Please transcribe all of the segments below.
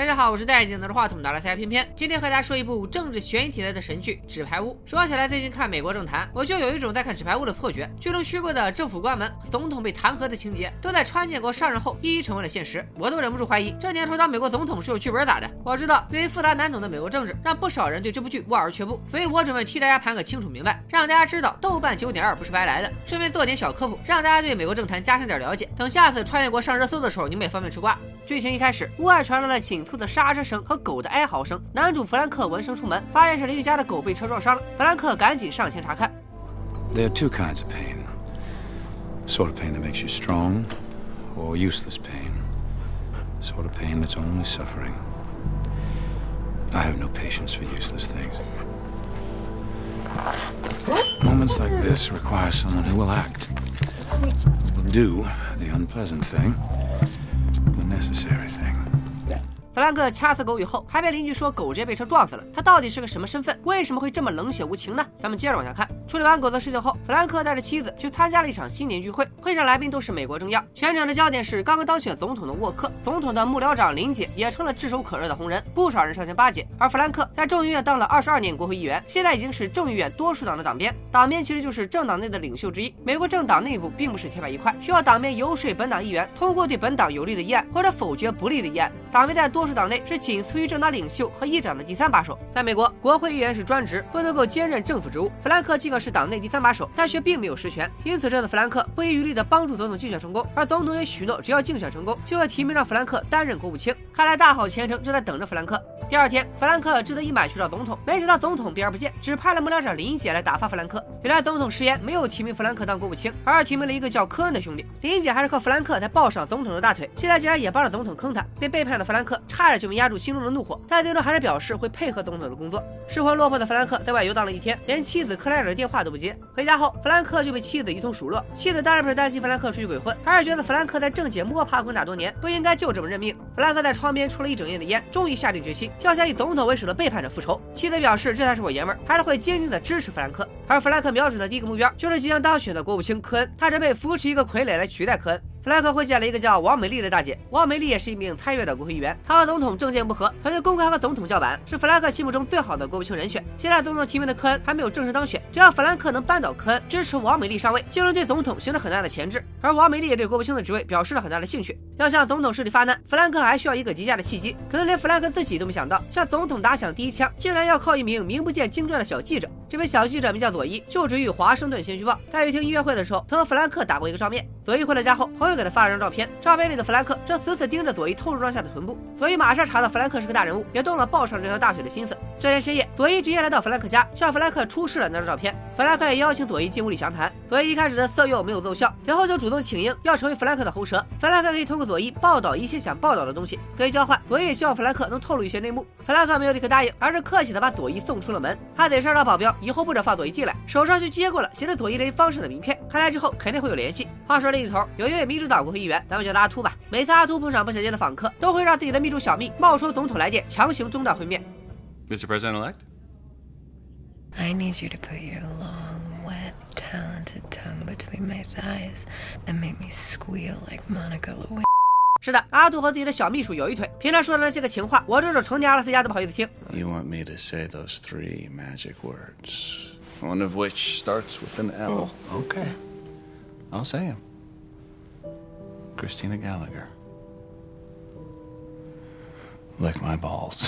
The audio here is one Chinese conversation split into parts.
大家好，我是戴着话筒的来猜偏偏，今天和大家说一部政治悬疑题材的神剧《纸牌屋》。说起来，最近看美国政坛，我就有一种在看《纸牌屋》的错觉，剧中虚构的政府官们、总统被弹劾的情节，都在川建国上任后一一成为了现实。我都忍不住怀疑，这年头当美国总统是有剧本咋的？我知道，由于复杂难懂的美国政治，让不少人对这部剧望而却步，所以我准备替大家盘个清楚明白，让大家知道豆瓣九点二不是白来的。顺便做点小科普，让大家对美国政坛加深点了解。等下次川建国上热搜的时候，你们也方便吃瓜。剧情一开始，屋外传来了紧促的刹车声和狗的哀嚎声。男主弗兰克闻声出门，发现是邻居家的狗被车撞伤了。弗兰克赶紧上前查看。There are two kinds of pain. Sort of pain that makes you strong, or useless pain. Sort of pain that's only suffering. I have no patience for useless things. Moments like this require someone who will act. Will do the unpleasant thing. The necessary thing. 弗兰克掐死狗以后，还被邻居说狗直接被车撞死了。他到底是个什么身份？为什么会这么冷血无情呢？咱们接着往下看。处理完狗的事情后，弗兰克带着妻子去参加了一场新年聚会。会上来宾都是美国政要，全场的焦点是刚刚当选总统的沃克。总统的幕僚长林姐也成了炙手可热的红人，不少人上前巴结。而弗兰克在众议院当了二十二年国会议员，现在已经是众议院多数党的党鞭。党鞭其实就是政党内的领袖之一。美国政党内部并不是铁板一块，需要党鞭游说本党议员通过对本党有利的议案，或者否决不利的议案。党鞭在多数党内是仅次于政党领袖和议长的第三把手。在美国，国会议员是专职，不能够兼任政府职务。弗兰克尽管是党内第三把手。但却并没有实权，因此这次弗兰克不遗余力地帮助总统竞选成功，而总统也许诺，只要竞选成功，就会提名让弗兰克担任国务卿。看来大好前程正在等着弗兰克。第二天，弗兰克志得意满去找总统，没想到总统避而不见，只派了幕僚长林姐来打发弗兰克。原来总统食言，没有提名弗兰克当国务卿，而是提名了一个叫科恩的兄弟。林姐还是靠弗兰克才抱上总统的大腿，现在竟然也帮着总统坑他。被背叛的弗兰克差点就没压住心中的怒火，但最终还是表示会配合总统的工作。失魂落魄的弗兰克在外游荡了一天，连妻子克莱尔的电话都不接。回家后，弗兰克就被妻子一通数落。妻子当然不是担心弗兰克出去鬼混，而是觉得弗兰克在政界摸爬滚打多年，不应该就这么认命。弗兰克在窗边抽了一整夜的烟，终于下定决心要向以总统为首的背叛者复仇。妻子表示这才是我爷们儿，还是会坚定的支持弗兰克。而弗兰克瞄准的第一个目标就是即将当选的国务卿科恩，他准备扶持一个傀儡来取代科恩。弗兰克会见了一个叫王美丽的大姐，王美丽也是一名参议院的国会议员。她和总统政见不合，曾经公开和总统叫板，是弗兰克心目中最好的国务卿人选。现在总统提名的科恩还没有正式当选，只要弗兰克能扳倒科恩，支持王美丽上位，就能对总统形成很大的牵制。而王美丽也对国务卿的职位表示了很大的兴趣。要向总统势力发难，弗兰克还需要一个极佳的契机。可能连弗兰克自己都没想到，向总统打响第一枪，竟然要靠一名名不见经传的小记者。这位小记者名叫佐伊，就职于华盛顿先驱报。在一听音乐会的时候，曾和弗兰克打过一个照面。佐伊回到家后，朋友给他发了张照片，照片里的弗兰克正死死盯着佐伊透视装下的臀部。佐伊马上查到弗兰克是个大人物，也动了抱上这条大腿的心思。这天深夜，佐伊直接来到弗兰克家，向弗兰克出示了那张照片。弗兰克也邀请佐伊进屋里详谈。佐伊一开始的色诱没有奏效，随后就主动请缨，要成为弗兰克的喉舌。弗兰克可以通过佐伊报道一切想报道的东西。可以交换，佐伊也希望弗兰克能透露一些内幕。弗兰克没有立刻答应，而是客气的把佐伊送出了门。他得是让保镖，以后不准放佐伊进来，手上就接过了写着佐伊雷方式的名片。看来之后肯定会有联系。话说另一头，有一位民主党国会议员，咱们叫他阿秃吧。每次阿秃碰上不想见的访客，都会让自己的秘书小蜜冒充总统来电，强行中断会面。Mr. President-elect. I need you to put your long, wet, talented tongue between my thighs and make me squeal like Monica Lewinsky. 是的，阿杜和自己的小秘书有一腿。平常说的那些个情话，我这种成年阿拉斯加都不好意思听。 You want me to say those three magic words, one of which starts with an L. Okay. I'll say them. Christina Gallagher. Lick my balls.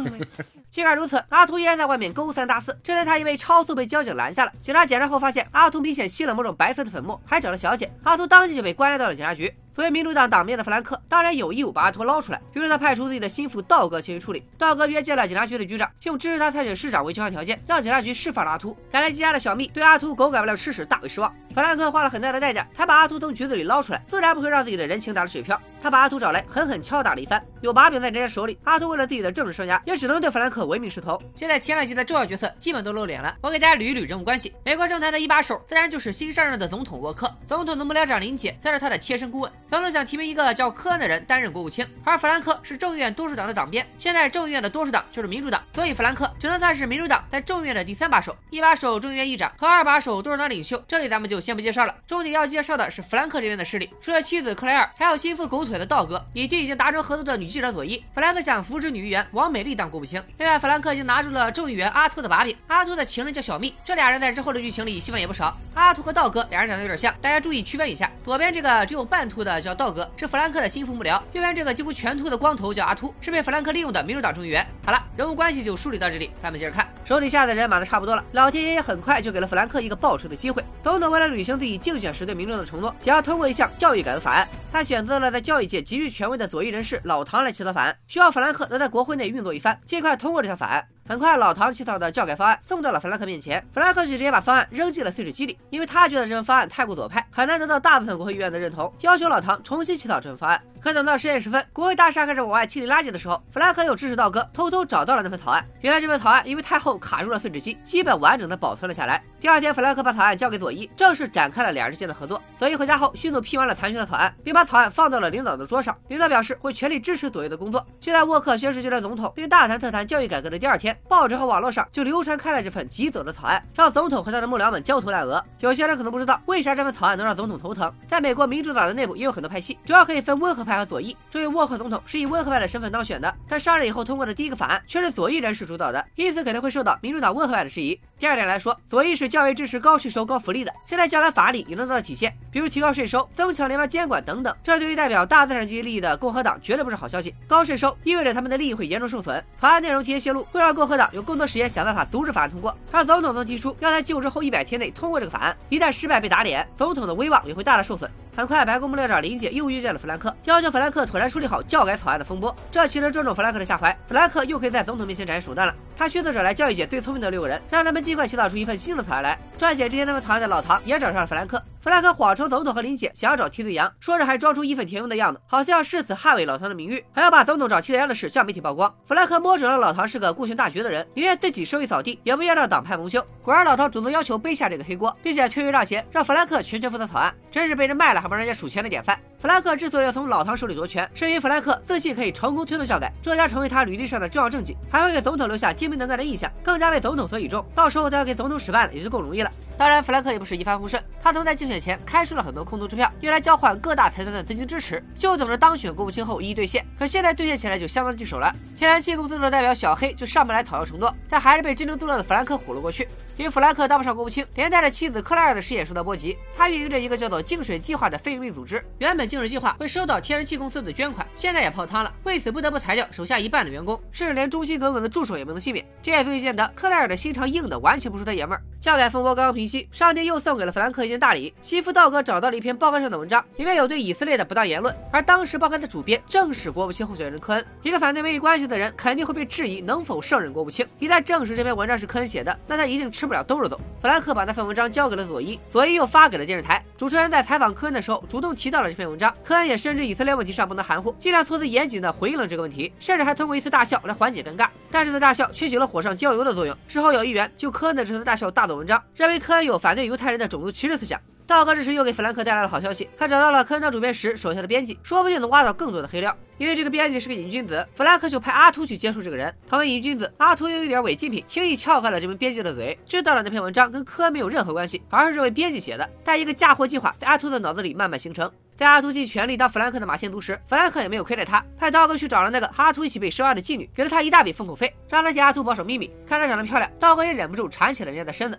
尽管如此，阿图依然在外面勾三搭四。这天，他因为超速被交警拦下了。警察检查后发现，阿图明显吸了某种白色的粉末，还找了小姐。阿图当即就被关押到了警察局。作为民主党党鞭的弗兰克，当然有义务把阿图捞出来。于是他派出自己的心腹道哥前去处理。道哥约见了警察局的局长，用支持他参选市长为交换条件，让警察局释放了阿图。赶来羁押的小蜜对阿图狗改不了吃屎大为失望。弗兰克花了很大的代价才把阿图从局子里捞出来，自然不会让自己的人情打了水漂。他把阿图找来，狠狠敲打了一番。有把柄在人家手里，阿图为了自己的政治生涯，也只能对弗兰克唯命是从。现在前两集的重要角色基本都露脸了，我给大家捋一捋人物关系。美国政坛的一把手，自然就是新上任的总统沃克。总统的幕僚长林姐算是他的贴身顾问。总统想提名一个叫科恩的人担任国务卿，而弗兰克是众议院多数党的党鞭。现在众议院的多数党就是民主党，所以弗兰克只能算是民主党在众议院的第三把手。一把手众议院议长和二把手多数党领袖，这里咱们就先不介绍了，重点要介绍的是弗兰克这边的势力。除了妻子克莱尔，还有心腹狗腿的道格，以及已经达成合作的女记者佐伊。弗兰克想扶植女议员王美丽当国务卿。另外，弗兰克已经拿住了众议员阿图的把柄。阿图的情人叫小蜜，这俩人在之后的剧情里戏份也不少。阿图和道格俩人长得有点像，大家注意区分一下。左边这个只有半秃的叫道格，是弗兰克的心腹幕僚；右边这个几乎全秃的光头叫阿秃，是被弗兰克利用的民主党众议员。好了，人物关系就梳理到这里，咱们接着看。手底下的人马的差不多了，老天爷也很快就给了弗兰克一个报仇的机会。总统为了履行自己竞选时对民众的承诺，想要通过一项教育改革法案，他选择了在教育界极具权威的左翼人士老唐来起草法案，希望法兰克能在国会内运作一番，尽快通过这项法案。很快，老唐起草的教改方案送到了弗兰克面前，弗兰克就直接把方案扔进了碎纸机里，因为他觉得这份方案太过左派，很难得到大部分国会议员的认同，要求老唐重新起草这份方案。可等到十点十分，国会大厦开始往外清理垃圾的时候，弗兰克又指使道哥偷偷找到了那份草案。原来这份草案因为太厚卡住了碎纸机，基本完整的保存了下来。第二天，弗兰克把草案交给佐伊，正式展开了两人之间的合作。佐伊回家后迅速批完了残缺的草案，并把草案放到了领导的桌上。领导表示会全力支持佐伊的工作。就在沃克宣誓就任总统，并大谈特谈教育改革的第二天，报纸和网络上就流传开了这份急走的草案，让总统和他的幕僚们焦头烂额。有些人可能不知道，为啥这份草案能让总统头疼？在美国民主党的内部也有很多派系，主要可以分温和派和左翼。至于沃克总统是以温和派的身份当选的，但上任以后通过的第一个法案却是左翼人士主导的，因此肯定会受到民主党温和派的质疑。第二点来说，左翼是较为支持高税收、高福利的，现在教改法案里也能得到体现，比如提高税收、增强联邦监管等等。这对于代表大资产阶级利益的共和党绝对不是好消息。高税收意味着他们的利益会严重受损。草案内容提前泄露，会让共和党有更多时间想办法阻止法案通过。而总统则提出要在就职后一百天内通过这个法案，一旦失败被打脸，总统的威望也会大大受损。很快，白宫幕僚长林姐又遇见了弗兰克，要求弗兰克妥善处理好教改草案的风波。这其实正中弗兰克的下怀？弗兰克又可以在总统面前展现手段了。他迅速找来教育界最聪明的六个人，让他们尽快起草出一份新的草案来。撰写之前那份草案的老唐也找上了弗兰克。弗兰克谎称总统和林姐想要找替罪羊，说着还装出义愤填膺的样子，好像要誓死捍卫老唐的名誉，还要把总统找替罪羊的事向媒体曝光。弗兰克摸准了老唐是个顾全大局的人，宁愿自己收益扫地，也不愿让党派蒙羞。果然，老唐主动要求背下这个黑锅，并且推诿让贤，让弗兰克全权负责草案，真是被人卖了还帮人家数钱的典范。弗兰克之所以要从老唐手里夺权，是因为弗兰克自信可以成功推动教改，这将成为他履历上的重要政绩，还会给总统留下精明能干的印象，更加为总统所倚重。到时候他要给总统使绊也就更容易了。当然，弗兰克也不是一帆风顺，他曾在竞选前开出了很多空头支票，用来交换各大财团的资金支持，就等着当选国务卿后一一兑现。可现在兑现起来就相当棘手了。天然气公司的代表小黑就上门来讨要承诺，但还是被真灵多了的弗兰克唬了过去。因弗兰克当不上国务卿，连带着妻子克莱尔的事业受到波及。他运营着一个叫做“净水计划”的非营利组织，原本净水计划会收到天然气公司的捐款，现在也泡汤了，为此不得不裁掉手下一半的员工，甚至连忠心耿耿的助手也不能幸免。这也足以见得克莱尔的心肠硬的完全不是他爷们儿。教改风波刚刚平息，上帝又送给了弗兰克一件大礼。西夫道格找到了一篇报刊上的文章，里面有对以色列的不当言论，而当时报刊的主编正是国务卿候选人科恩。一个反对美关系的人，肯定会被质疑能否胜任国务卿。一旦证实这篇文章是科恩写的，那他一定吃不了兜着走。弗兰克把那份文章交给了佐伊，佐伊又发给了电视台。主持人在采访科恩的时候，主动提到了这篇文章。科恩也深知以色列问题上不能含糊，尽量措辞严谨地回应了这个问题，甚至还通过一次大笑来缓解尴尬。但这次大笑却起了火上浇油的作用。事后有议员就科恩的这次大笑大做文章，认为科恩有反对犹太人的种族歧视思想。道格这时又给弗兰克带来了好消息，他找到了科恩当主编时手下的编辑，说不定能挖到更多的黑料。因为这个编辑是个瘾君子，弗兰克就派阿图去接触这个人。同为瘾君子，阿图又有点违禁品，轻易撬开了这名编辑的嘴，知道了那篇文章跟科恩没有任何关系，而是这位编辑写的。但一个嫁祸计划在阿图的脑子里慢慢形成。在阿图尽全力当弗兰克的马前卒时，弗兰克也没有亏待他，派道哥去找了那个和阿图一起被收押的妓女，给了他一大笔封口费，让他替阿图保守秘密。看她长得漂亮，道哥也忍不住馋起了人家的身子。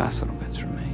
Last little bit's me.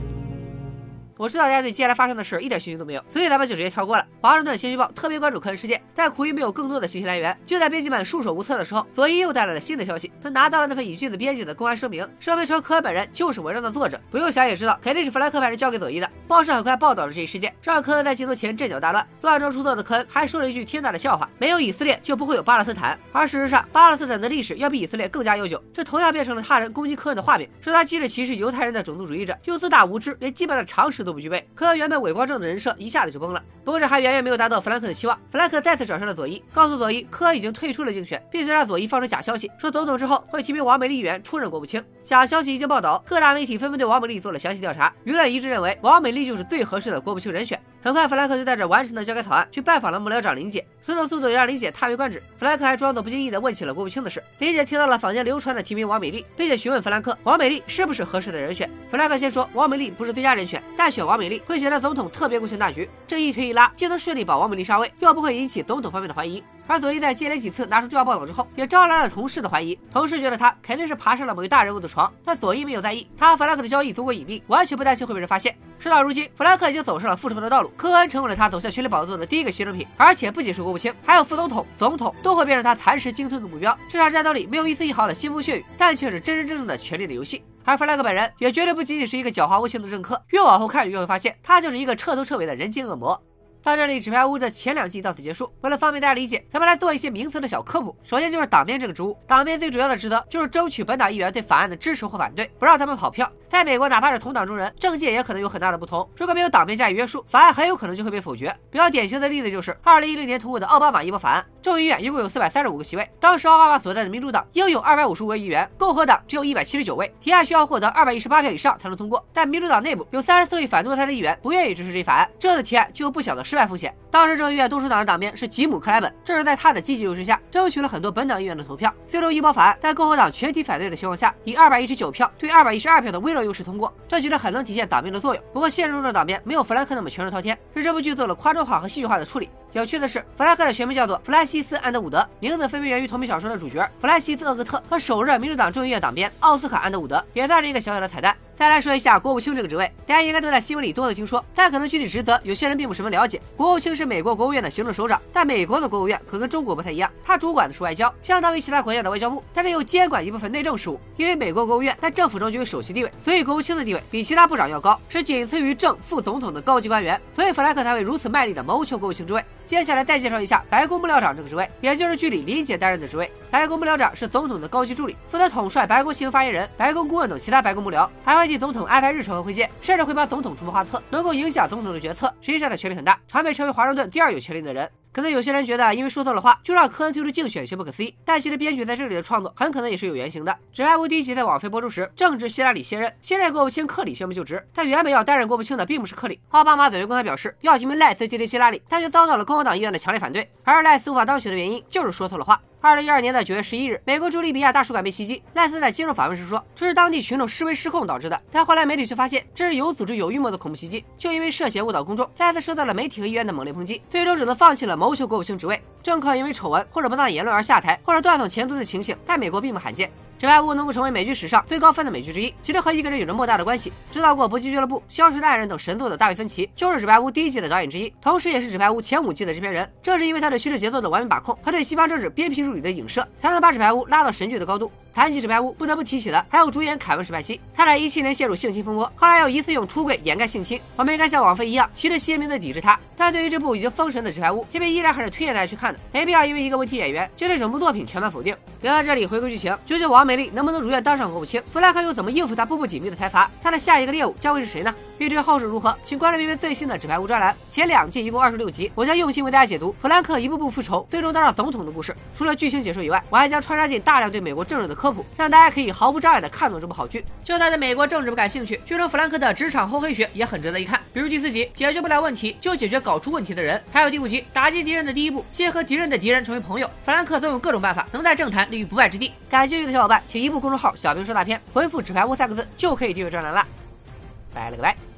我知道大家对接下来发生的事一点兴趣都没有，所以咱们就直接跳过了。华盛顿先驱报特别关注科恩事件，但苦于没有更多的信息来源。就在编辑们束手无策的时候，佐伊又带来了新的消息。他拿到了那份瘾君子编辑的公安声明，声明称科恩本人就是文章的作者。不用想也知道，肯定是弗兰克派人交给佐伊的。报社很快报道了这一事件，让科恩在镜头前阵脚大乱。乱中出错的科恩还说了一句天大的笑话：没有以色列就不会有巴勒斯坦。而事实上，巴勒斯坦的历史要比以色列更加悠久。这同样变成了他人攻击科恩的画饼，说他既是歧视犹太人的种族主义者，又自大无知，连基本的常识都不具备。科原本伪光正的人设一下子就崩了。不过这还远远没有达到弗兰克的期望。弗兰克再次找上了佐伊，告诉佐伊科已经退出了竞选，并且让佐伊放出假消息，说总统之后会提名王美丽议员出任国务卿。假消息一经报道，各大媒体纷纷对王美丽做了详细调查，舆论一致认为王美丽就是最合适的国务卿人选。很快，弗兰克就带着完成的交改草案去拜访了幕僚长林姐。此种速度也让林姐叹为观止。弗兰克还装作不经意地问起了国务卿的事。林姐听到了坊间流传的提名王美丽，并且询问弗兰克王美丽是不是合适的人选。弗兰克先说王美丽不是最佳人选，但选王美丽会显得总统特别顾全大局。这一推一拉，既能顺利把王美丽上位，又不会引起总统方面的怀疑。而佐伊在接连几次拿出重要报道之后，也招来了同事的怀疑。同事觉得他肯定是爬上了某位大人物的床，但佐伊没有在意。他和弗兰克的交易足够隐秘，完全不担心会被人发现。事到如今，弗兰克已经走上了复仇的道路，科恩成为了他走向权力宝座的第一个牺牲品。而且不仅是国务卿，还有副总统、总统都会变成他蚕食鲸吞的目标。这场战斗里没有一丝一毫的腥风血雨，但却是真真正正的权力的游戏。而弗兰克本人也绝对不仅仅是一个狡猾无情的政客，越往后看越会发现，他就是一个彻头彻尾的人间恶魔。到这里，纸牌屋的前两季到此结束。为了方便大家理解，咱们来做一些名词的小科普。首先就是党鞭这个职务，党鞭最主要的职责就是争取本党议员对法案的支持或反对，不让他们跑票。在美国，哪怕是同党中人，政见也可能有很大的不同。如果没有党鞭加以约束，法案很有可能就会被否决。比较典型的例子就是2010年通过的奥巴马医保法案。众议院一共有435个席位，当时奥巴马所在的民主党应有255位议员，共和党只有一百七十九位，提案需要获得218票以上才能通过。但民主党内部有34位反对他的议员不愿意支持这一法案，这次提案就有不小的失败风险。当时。众议院多数党的党鞭是吉姆·克莱本，正是在他的积极优势下，争取了很多本党议员的投票。最终，医保法案在共和党全体反对的情况下，以二百一十九票对二百一十二票的微弱优势通过。这其实很能体现党鞭的作用。不过，现实中的党鞭没有弗兰克那么权势滔天，是这部剧做了夸张化和戏剧化的处理。有趣的是，弗兰克的全名叫做弗兰西斯·安德伍德，名字分别源于同名小说的主角弗兰西斯·厄格特和首任民主党众议院党鞭奥斯卡·安德伍德，也算是一个小小的彩蛋。再来说一下国务卿这个职位，大家应该都在新闻里多次听说，但可能具体职责有些人并不十分了解。国务卿是美国国务院的行政首长，但美国的国务院可跟中国不太一样，它主管的是外交，相当于其他国家的外交部，但是又监管一部分内政事务。因为美国国务院在政府中具有首席地位，所以国务卿的地位比其他部长要高，是仅次于正副总统的高级官员，所以弗兰克才会如此卖力的谋求国务卿之位。接下来再介绍一下白宫幕僚长这个职位，也就是剧里林姐担任的职位。白宫幕僚长是总统的高级助理，负责统帅白宫新闻发言人、白宫顾问等其他白宫幕僚，还会替总统安排日程和会见，甚至会帮总统出谋划策，能够影响总统的决策。实际上的权力很大，常被称为华盛顿第二有权力的人。可能有些人觉得，因为说错了话就让科恩退出竞选，有些不可思议。但其实编剧在这里的创作很可能也是有原型的。《纸牌屋》第一集在网飞播出时，正值希拉里卸任，现任国务卿克里宣布就职。但原本要担任国务卿的并不是克里，奥巴马早就公开表示要提名赖斯接替希拉里，但却遭到了共和党议员的强烈反对。而赖斯无法当选的原因就是说错了话。二零一二年的九月十一日，美国驻利比亚大使馆被袭击。赖斯在接受访问时说，这是当地群众示威失控导致的。但后来媒体却发现，这是有组织、有预谋的恐怖袭击。就因为涉嫌误导公众，赖斯受到了媒体和议员的猛烈抨击，最终只能放弃了谋求国务卿职位。政客因为丑闻或者不当言论而下台，或者断送前途的情形，在美国并不罕见。纸牌屋能够成为美剧史上最高分的美剧之一，其实和一个人有着莫大的关系。指导过《搏击俱乐部》《消失的爱人》等神作的大卫芬奇，就是纸牌屋第一季的导演之一，同时也是纸牌屋前五季的制片人。正是因为他对叙事节奏的完美把控和对西方政治鞭辟入里的影射，才能把纸牌屋拉到神剧的高度。谈起纸牌屋，不得不提起的还有主演凯文·史派西。他在一七年陷入性侵风波，后来又疑似用出柜掩盖性侵。我们应该像王菲一样，旗帜鲜明的抵制他。但对于这部已经封神的纸牌屋，偏偏依然还是推荐大家去看的。没必要因为一个问题演员就对整部作品全盘否定。聊到这里，回归剧情，究竟王美丽能不能如愿当上国务卿？弗兰克又怎么应付他步步紧逼的财阀？他的下一个猎物将会是谁呢？预知后事如何，请关注微微最新的纸牌屋专栏。前两季一共二十六集，我将用心为大家解读弗兰克一步步复仇，最终当上总统的故事。除了剧情解说以外，我还将穿插进大量对美国政治的科科普，让大家可以。毫无障碍的看懂这部好剧，就算对美国政治不感兴趣，剧中弗兰克的职场厚黑学也很值得一看。比如第四集解决不了问题就解决搞出问题的人，还有第五集打击敌人的第一步，先和敌人的敌人成为朋友。弗兰克总有各种办法，能在政坛立于不败之地。感兴趣的小伙伴，请移步公众号“小兵说大片”，回复“纸牌屋”三个字就可以订阅专栏了。拜了个拜。